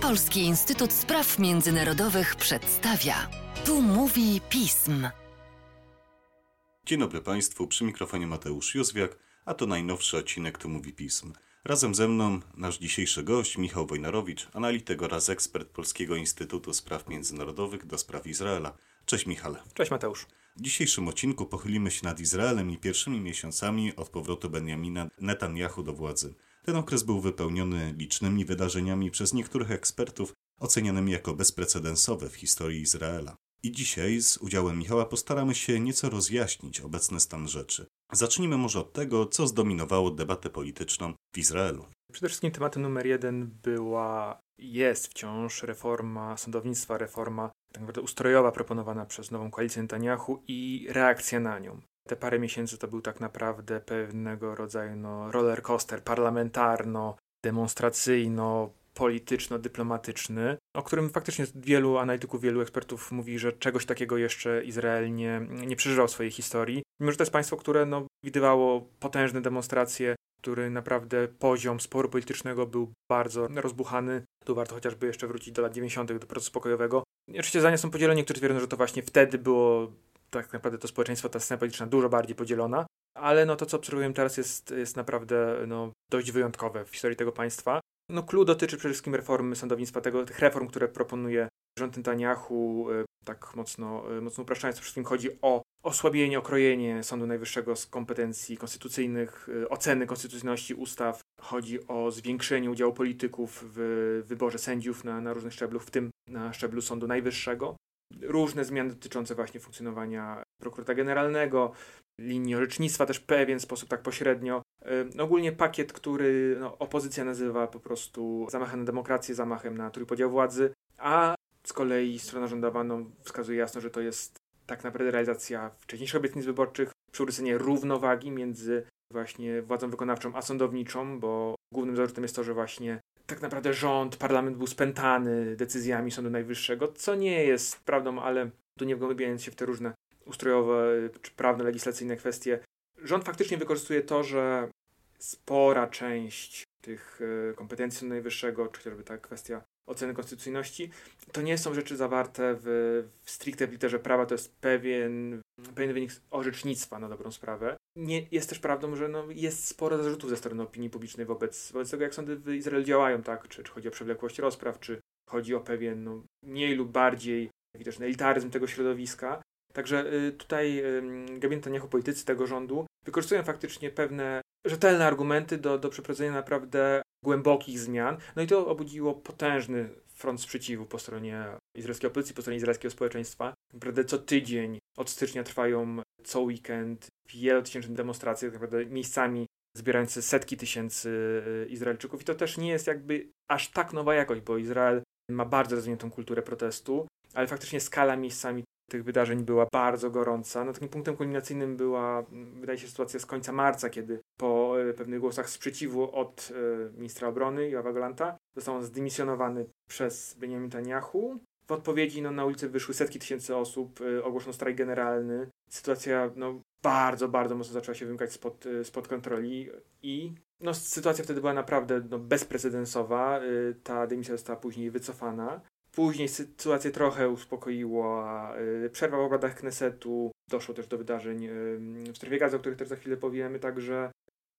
Polski Instytut Spraw Międzynarodowych przedstawia. Tu mówi pism. Dzień dobry Państwu, przy mikrofonie Mateusz Józwiak, a to najnowszy odcinek Tu mówi pism. Razem ze mną nasz dzisiejszy gość Michał Wojnarowicz, analityk oraz ekspert Polskiego Instytutu Spraw Międzynarodowych do spraw Izraela. Cześć Michale. Cześć Mateusz. W dzisiejszym odcinku pochylimy się nad Izraelem i pierwszymi miesiącami od powrotu Benjamina Netanyahu do władzy. Ten okres był wypełniony licznymi wydarzeniami przez niektórych ekspertów ocenianymi jako bezprecedensowe w historii Izraela. I dzisiaj z udziałem Michała postaramy się nieco rozjaśnić obecny stan rzeczy. Zacznijmy może od tego, co zdominowało debatę polityczną w Izraelu. Przede wszystkim tematem numer jeden była, jest wciąż reforma sądownictwa, reforma tak naprawdę ustrojowa proponowana przez nową koalicję Netanyahu i reakcja na nią. Te parę miesięcy to był tak naprawdę pewnego rodzaju no, roller coaster parlamentarno, demonstracyjno, polityczno-dyplomatyczny, o którym faktycznie wielu analityków, wielu ekspertów mówi, że czegoś takiego jeszcze Izrael nie, nie przeżywał w swojej historii. Mimo, że to jest państwo, które no, widywało potężne demonstracje, który naprawdę poziom sporu politycznego był bardzo rozbuchany. Tu warto chociażby jeszcze wrócić do lat 90., do procesu pokojowego. Oczywiście zdania są podzielone, niektórzy twierdzą, że to właśnie wtedy było tak naprawdę to społeczeństwo, ta scena polityczna dużo bardziej podzielona, ale no to, co obserwujemy teraz jest, jest naprawdę no, dość wyjątkowe w historii tego państwa. No clue dotyczy przede wszystkim reformy sądownictwa, tego, tych reform, które proponuje rząd Netanyahu, e, tak mocno, e, mocno upraszczając, przede wszystkim chodzi o osłabienie, okrojenie Sądu Najwyższego z kompetencji konstytucyjnych, e, oceny konstytucyjności ustaw. Chodzi o zwiększenie udziału polityków w wyborze sędziów na, na różnych szczeblach, w tym na szczeblu Sądu Najwyższego. Różne zmiany dotyczące właśnie funkcjonowania prokuratora generalnego, linii orzecznictwa też w pewien sposób tak pośrednio. Ogólnie pakiet, który no, opozycja nazywa po prostu zamachem na demokrację, zamachem na trójpodział władzy, a z kolei strona rządowa no, wskazuje jasno, że to jest tak naprawdę realizacja wcześniejszych obietnic wyborczych, przywrócenie równowagi między właśnie władzą wykonawczą a sądowniczą, bo głównym zarzutem jest to, że właśnie tak naprawdę rząd, parlament był spętany decyzjami Sądu Najwyższego, co nie jest prawdą, ale tu nie wgłębiając się w te różne ustrojowe czy prawne, legislacyjne kwestie, rząd faktycznie wykorzystuje to, że spora część tych e, kompetencji Sądu Najwyższego, czy chociażby ta kwestia oceny konstytucyjności, to nie są rzeczy zawarte w, w stricte w literze prawa, to jest pewien, pewien wynik orzecznictwa na dobrą sprawę. Nie, jest też prawdą, że no, jest sporo zarzutów ze strony opinii publicznej wobec, wobec tego, jak sądy w Izraelu działają, tak? czy, czy chodzi o przewlekłość rozpraw, czy chodzi o pewien no, mniej lub bardziej widoczny elitaryzm tego środowiska. Także y, tutaj y, gabinet Netanyahu, politycy tego rządu wykorzystują faktycznie pewne rzetelne argumenty do, do przeprowadzenia naprawdę głębokich zmian. No i to obudziło potężny front sprzeciwu po stronie izraelskiej opozycji, po stronie izraelskiego społeczeństwa. Naprawdę co tydzień od stycznia trwają co weekend wielotysięczne demonstracje, tak naprawdę miejscami zbierające setki tysięcy y, Izraelczyków. I to też nie jest jakby aż tak nowa jakość, bo Izrael ma bardzo rozwiniętą kulturę protestu, ale faktycznie skala miejscami tych wydarzeń była bardzo gorąca. No takim punktem kulminacyjnym była, wydaje się, sytuacja z końca marca, kiedy po e, pewnych głosach sprzeciwu od e, ministra obrony Joawa Golanta został on zdymisjonowany przez Benjamin Netanyahu. W odpowiedzi no, na ulicę wyszły setki tysięcy osób, e, ogłoszono strajk generalny. Sytuacja no, bardzo, bardzo mocno zaczęła się wymykać spod, spod kontroli i no, sytuacja wtedy była naprawdę no, bezprecedensowa. Ta dymisja została później wycofana. Później sytuację trochę uspokoiła y, przerwa w obradach Knesetu, doszło też do wydarzeń y, w strefie gazy, o których też za chwilę powiemy, także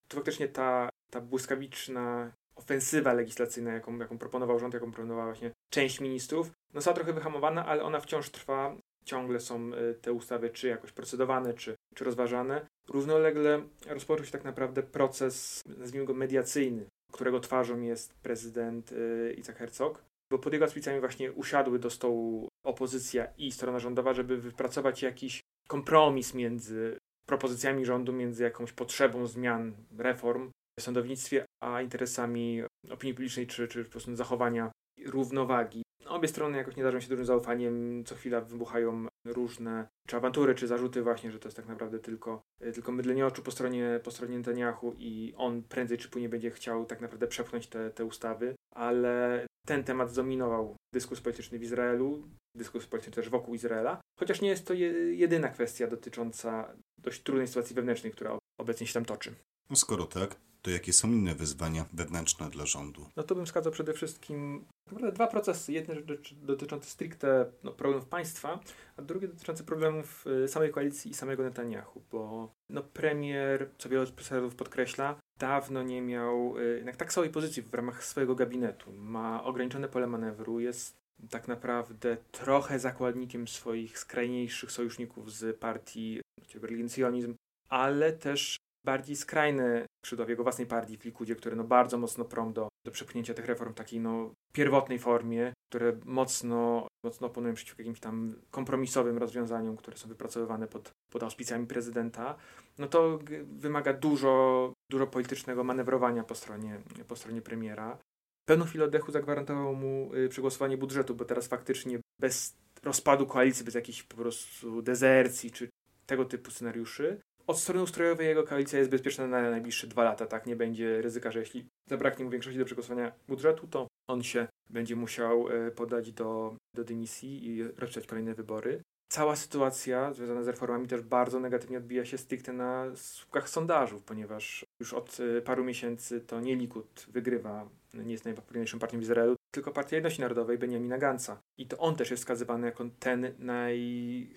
to faktycznie ta, ta błyskawiczna ofensywa legislacyjna, jaką, jaką proponował rząd, jaką proponowała właśnie część ministrów, no została trochę wyhamowana, ale ona wciąż trwa. Ciągle są y, te ustawy czy jakoś procedowane, czy, czy rozważane. Równolegle rozpoczął się tak naprawdę proces, nazwijmy go mediacyjny, którego twarzą jest prezydent Isaac Herzog bo pod jego auspicjami właśnie usiadły do stołu opozycja i strona rządowa, żeby wypracować jakiś kompromis między propozycjami rządu, między jakąś potrzebą zmian, reform w sądownictwie, a interesami opinii publicznej, czy, czy po prostu zachowania równowagi. Obie strony jakoś nie darzą się dużym zaufaniem, co chwila wybuchają różne czy awantury, czy zarzuty właśnie, że to jest tak naprawdę tylko, tylko mydlenie oczu po stronie, po stronie Netanyahu i on prędzej czy później będzie chciał tak naprawdę przepchnąć te, te ustawy, ale ten temat zdominował dyskurs polityczny w Izraelu, dyskurs polityczny też wokół Izraela, chociaż nie jest to jedyna kwestia dotycząca dość trudnej sytuacji wewnętrznej, która obecnie się tam toczy. No skoro tak, to jakie są inne wyzwania wewnętrzne dla rządu? No to bym wskazał przede wszystkim dwa procesy. Jeden dotyczący stricte no, problemów państwa, a drugi dotyczący problemów y, samej koalicji i samego Netanyahu, bo no, premier, co wielu profesorów podkreśla, dawno nie miał y, jednak tak samej pozycji w ramach swojego gabinetu. Ma ograniczone pole manewru, jest tak naprawdę trochę zakładnikiem swoich skrajniejszych sojuszników z partii Berlin Sionizm, ale też bardziej skrajne skrzydła w jego własnej partii w Likudzie, które no bardzo mocno prom do, do przepchnięcia tych reform w takiej no pierwotnej formie, które mocno, mocno oponują przeciwko jakimś tam kompromisowym rozwiązaniom, które są wypracowywane pod, pod auspicjami prezydenta, no to wymaga dużo, dużo politycznego manewrowania po stronie, po stronie premiera. Pewną chwilę oddechu zagwarantował mu y, przegłosowanie budżetu, bo teraz faktycznie bez rozpadu koalicji, bez jakichś po prostu dezercji czy tego typu scenariuszy, od strony ustrojowej jego koalicja jest bezpieczna na najbliższe dwa lata, tak? Nie będzie ryzyka, że jeśli zabraknie mu większości do przegłosowania budżetu, to on się będzie musiał e, podać do, do dymisji i rozpocząć kolejne wybory. Cała sytuacja związana z reformami też bardzo negatywnie odbija się stricte na słupkach sondażów, ponieważ już od e, paru miesięcy to nie Likud wygrywa, nie jest najpopularniejszą partią w Izraelu, tylko Partia Jedności Narodowej Benjamina Gansa. I to on też jest wskazywany jako ten naj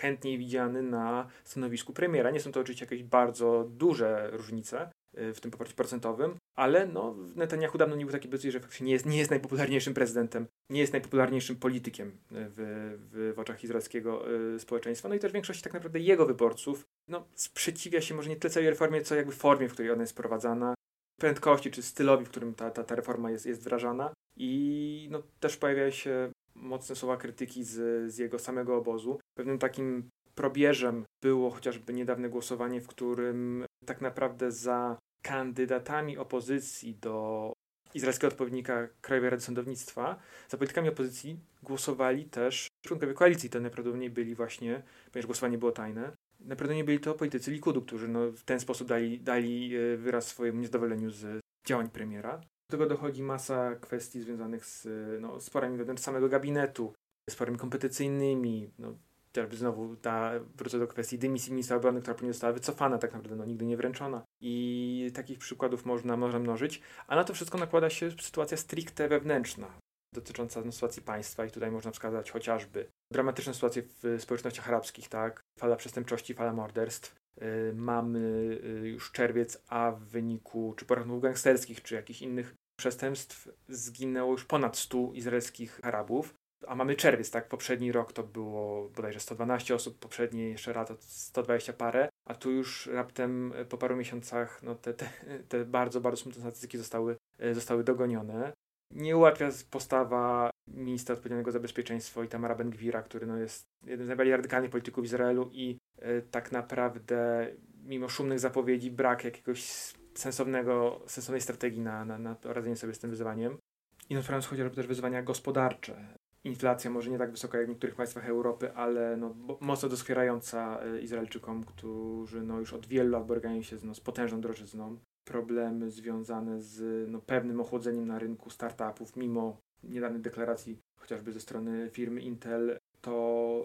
chętniej widziany na stanowisku premiera. Nie są to oczywiście jakieś bardzo duże różnice w tym poparciu procentowym, ale no, Netanyahu dawno nie był taki bezpieczny, że faktycznie nie jest, nie jest najpopularniejszym prezydentem, nie jest najpopularniejszym politykiem w, w, w oczach izraelskiego y, społeczeństwa. No i też większość tak naprawdę jego wyborców no, sprzeciwia się może nie tyle całej reformie, co jakby formie, w której ona jest wprowadzana, prędkości czy stylowi, w którym ta, ta, ta reforma jest, jest wdrażana. I no, też pojawia się mocne słowa krytyki z, z jego samego obozu. Pewnym takim probierzem było chociażby niedawne głosowanie, w którym tak naprawdę za kandydatami opozycji do izraelskiego odpowiednika Krajowej Rady Sądownictwa, za politykami opozycji głosowali też członkowie koalicji. To najprawdopodobniej byli właśnie, ponieważ głosowanie było tajne, najprawdopodobniej byli to politycy Likudu, którzy no, w ten sposób dali, dali e, wyraz swojemu niezadowoleniu z działań premiera. Do tego dochodzi masa kwestii związanych z no, sporami wewnątrz samego gabinetu, sporami kompetencyjnymi, no, chociażby znowu ta, wrócę do kwestii dymisji ministra obrony, która później została wycofana, tak naprawdę no, nigdy nie wręczona. I takich przykładów można, można mnożyć. A na to wszystko nakłada się sytuacja stricte wewnętrzna, dotycząca no, sytuacji państwa i tutaj można wskazać chociażby dramatyczne sytuacje w społecznościach arabskich, tak? Fala przestępczości, fala morderstw, Y, mamy y, już czerwiec, a w wyniku czy porachunków gangsterskich, czy jakichś innych przestępstw zginęło już ponad 100 izraelskich Arabów. A mamy czerwiec, tak? Poprzedni rok to było bodajże 112 osób, poprzedni jeszcze to 120 parę, a tu już raptem po paru miesiącach no, te, te, te bardzo, bardzo smutne statystyki zostały, y, zostały dogonione. Nie ułatwia postawa ministra odpowiedzialnego za bezpieczeństwo Itamara Ben-Gwira, który no, jest jednym z najbardziej radykalnych polityków Izraelu i y, tak naprawdę mimo szumnych zapowiedzi brak jakiegoś sensownego, sensownej strategii na, na, na radzenie sobie z tym wyzwaniem. Ignorując chociażby też wyzwania gospodarcze. Inflacja może nie tak wysoka jak w niektórych państwach Europy, ale no, mocno doskwierająca y, Izraelczykom, którzy no, już od wielu lat borykają się z, no, z potężną drożyzną problemy związane z no, pewnym ochłodzeniem na rynku startupów, mimo niedawnych deklaracji chociażby ze strony firmy Intel, to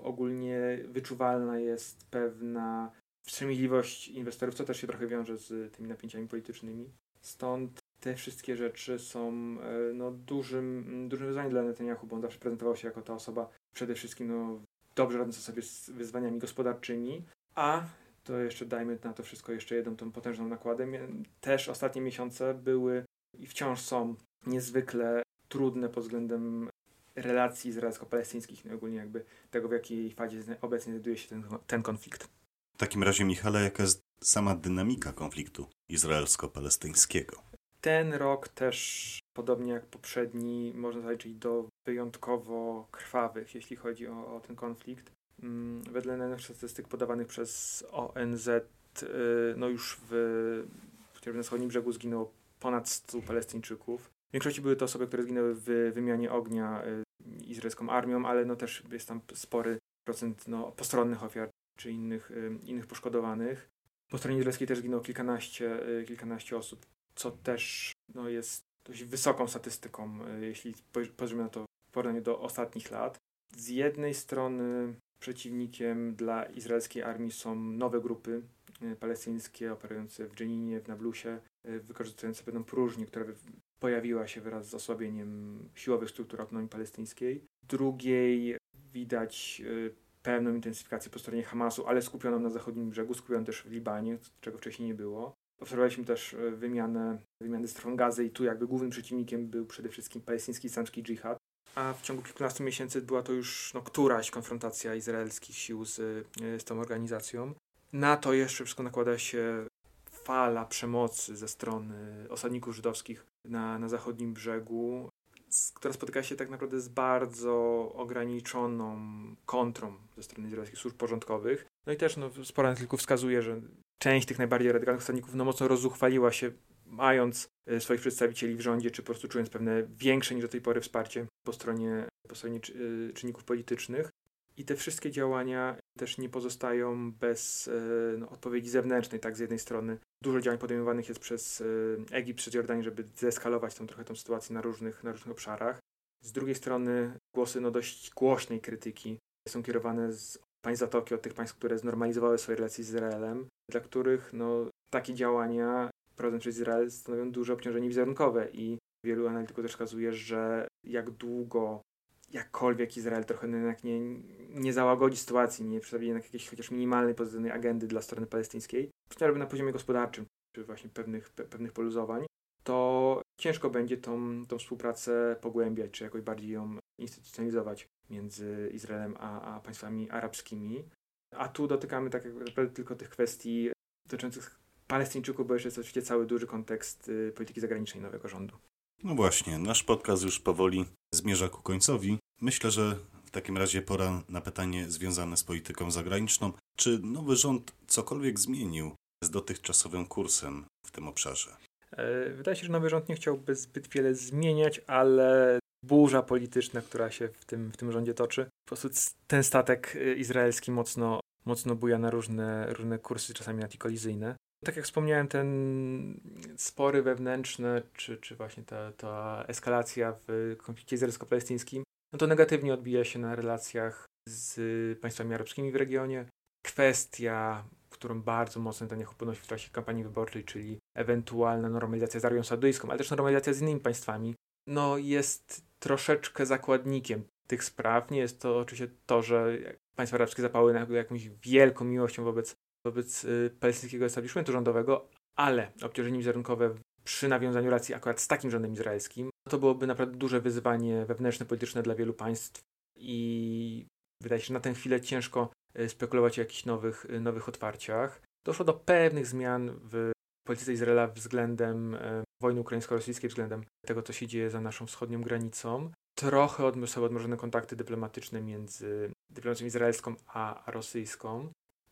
ogólnie wyczuwalna jest pewna wstrzemięźliwość inwestorów, co też się trochę wiąże z tymi napięciami politycznymi. Stąd te wszystkie rzeczy są e, no, dużym, dużym wyzwaniem dla Netanyahu, bo on zawsze prezentował się jako ta osoba przede wszystkim no, dobrze radząca sobie z wyzwaniami gospodarczymi, a to jeszcze dajmy na to wszystko jeszcze jedną tą potężną nakładem. Też ostatnie miesiące były i wciąż są niezwykle trudne pod względem relacji izraelsko-palestyńskich, no ogólnie jakby tego, w jakiej fazie obecnie znajduje się ten, ten konflikt. W takim razie, Michale, jaka jest sama dynamika konfliktu izraelsko-palestyńskiego? Ten rok też, podobnie jak poprzedni, można zaliczyć do wyjątkowo krwawych, jeśli chodzi o, o ten konflikt. Mm, wedle najnowszych statystyk podawanych przez ONZ, y, no już w, na wschodnim brzegu zginęło ponad 100 Palestyńczyków. W większości były to osoby, które zginęły w wymianie ognia y, izraelską armią, ale no też jest tam spory procent no, postronnych ofiar czy innych, y, innych poszkodowanych. Po stronie izraelskiej też zginęło kilkanaście, kilkanaście osób, co też no, jest dość wysoką statystyką, jeśli spojrzymy na to w porównaniu do ostatnich lat. Z jednej strony przeciwnikiem dla izraelskiej armii są nowe grupy, palestyńskie operujące w Dżeninie, w Nablusie, wykorzystujące pewną próżnię, która pojawiła się wraz z osłabieniem siłowych struktur autonomii palestyńskiej. Drugiej widać pewną intensyfikację po stronie Hamasu, ale skupioną na zachodnim brzegu, skupioną też w Libanie, czego wcześniej nie było. Obserwowaliśmy też e, wymianę, wymianę strefą gazy i tu jakby głównym przeciwnikiem był przede wszystkim palestyński islamski dżihad. A w ciągu kilkunastu miesięcy była to już no, któraś konfrontacja izraelskich sił z, e, z tą organizacją. Na to jeszcze wszystko nakłada się fala przemocy ze strony osadników żydowskich na, na zachodnim brzegu, która spotyka się tak naprawdę z bardzo ograniczoną kontrą ze strony izraelskich służb porządkowych. No i też no, sporo analityków wskazuje, że część tych najbardziej radykalnych stanników no, mocno rozuchwaliła się, mając e, swoich przedstawicieli w rządzie, czy po prostu czując pewne większe niż do tej pory wsparcie po stronie, po stronie e, czynników politycznych. I te wszystkie działania też nie pozostają bez e, no, odpowiedzi zewnętrznej. Tak, z jednej strony dużo działań podejmowanych jest przez Egipt, przez Jordanię, żeby zeskalować tą trochę tą sytuację na różnych, na różnych obszarach. Z drugiej strony głosy no, dość głośnej krytyki są kierowane z państw Zatoki, od tych państw, które znormalizowały swoje relacje z Izraelem, dla których no, takie działania prowadzone przez Izrael stanowią duże obciążenie wizerunkowe i wielu analityków też wskazuje, że jak długo jakkolwiek Izrael trochę jednak nie, nie załagodzi sytuacji, nie przedstawi jednak jakiejś chociaż minimalnej pozytywnej agendy dla strony palestyńskiej, chociażby na poziomie gospodarczym, czy właśnie pewnych, pe, pewnych poluzowań, to ciężko będzie tą, tą współpracę pogłębiać, czy jakoś bardziej ją instytucjonalizować między Izraelem a, a państwami arabskimi. A tu dotykamy tak naprawdę tylko tych kwestii dotyczących Palestyńczyków, bo jeszcze jest oczywiście cały duży kontekst y, polityki zagranicznej nowego rządu. No właśnie, nasz podcast już powoli zmierza ku końcowi. Myślę, że w takim razie pora na pytanie związane z polityką zagraniczną. Czy nowy rząd cokolwiek zmienił z dotychczasowym kursem w tym obszarze? E, wydaje się, że nowy rząd nie chciałby zbyt wiele zmieniać, ale burza polityczna, która się w tym, w tym rządzie toczy, prostu ten statek y, izraelski mocno, mocno buja na różne, różne kursy, czasami antykolizyjne. Tak jak wspomniałem, ten spory wewnętrzne, czy, czy właśnie ta, ta eskalacja w konflikcie izraelsko-palestyńskim, no to negatywnie odbija się na relacjach z państwami arabskimi w regionie. Kwestia, którą bardzo mocno Netanyahu podnosi w trakcie kampanii wyborczej, czyli ewentualna normalizacja z Arabią Saudyjską, ale też normalizacja z innymi państwami, no jest troszeczkę zakładnikiem tych spraw. Nie jest to oczywiście to, że państwa arabskie zapały jakąś wielką miłością wobec wobec y, palestyńskiego establishmentu rządowego, ale obciążenie wizerunkowe przy nawiązaniu relacji akurat z takim rządem izraelskim, to byłoby naprawdę duże wyzwanie wewnętrzne, polityczne dla wielu państw i wydaje się, że na tę chwilę ciężko y, spekulować o jakichś nowych, y, nowych otwarciach. Doszło do pewnych zmian w polityce Izraela względem wojny ukraińsko-rosyjskiej, względem tego, co się dzieje za naszą wschodnią granicą. Trochę zostały odmrożone kontakty dyplomatyczne między dyplomacją izraelską a rosyjską.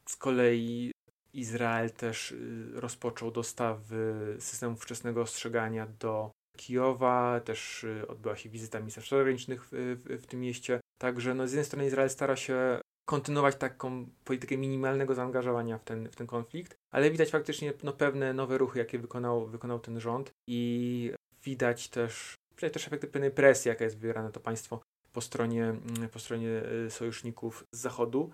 Z kolei Izrael też y, rozpoczął dostawy systemów wczesnego ostrzegania do Kijowa, też y, odbyła się wizyta ministra spraw zagranicznych w, w, w, tym mieście. Także no, z jednej strony Izrael stara się kontynuować taką politykę minimalnego zaangażowania w ten, w ten konflikt, ale widać faktycznie no, pewne nowe ruchy, jakie wykonał, wykonał ten rząd i widać też, widać też efekty pewnej presji, jaka jest wywierana na to państwo po stronie, mm, po stronie y, sojuszników z Zachodu.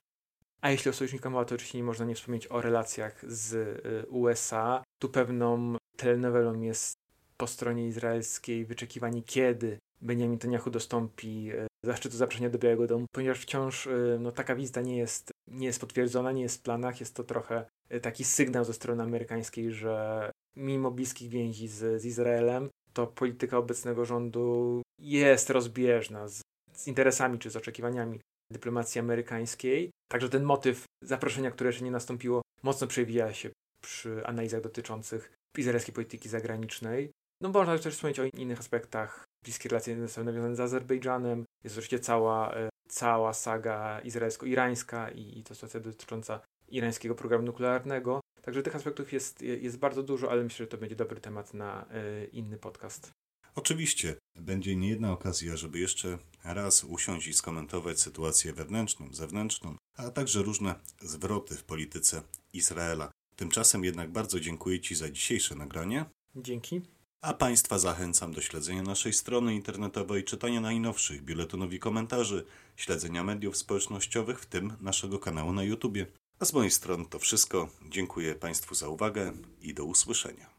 A jeśli o sojusznika mowa, to oczywiście nie można nie wspomnieć o relacjach z y, USA. Tu pewną telenowelą jest po stronie izraelskiej wyczekiwanie, kiedy Benjamin Netanyahu dostąpi y, zaszczytu zaproszenia do Białego Domu, ponieważ wciąż no, taka wizyta nie jest, nie jest potwierdzona, nie jest w planach. Jest to trochę taki sygnał ze strony amerykańskiej, że mimo bliskich więzi z, z Izraelem, to polityka obecnego rządu jest rozbieżna z, z interesami czy z oczekiwaniami dyplomacji amerykańskiej. Także ten motyw zaproszenia, które jeszcze nie nastąpiło, mocno przewija się przy analizach dotyczących izraelskiej polityki zagranicznej. No można też wspomnieć o innych aspektach. Bliskie relacje są nawiązane z Azerbejdżanem. Jest oczywiście cała, e, cała saga izraelsko-irańska i, i to sytuacja dotycząca irańskiego programu nuklearnego. Także tych aspektów jest, jest bardzo dużo, ale myślę, że to będzie dobry temat na y, inny podcast. Oczywiście będzie niejedna okazja, żeby jeszcze raz usiąść i skomentować sytuację wewnętrzną, zewnętrzną, a także różne zwroty w polityce Izraela. Tymczasem jednak bardzo dziękuję Ci za dzisiejsze nagranie. Dzięki. A Państwa zachęcam do śledzenia naszej strony internetowej, czytania najnowszych biuletynów i komentarzy, śledzenia mediów społecznościowych, w tym naszego kanału na YouTube. A z mojej strony to wszystko. Dziękuję Państwu za uwagę i do usłyszenia.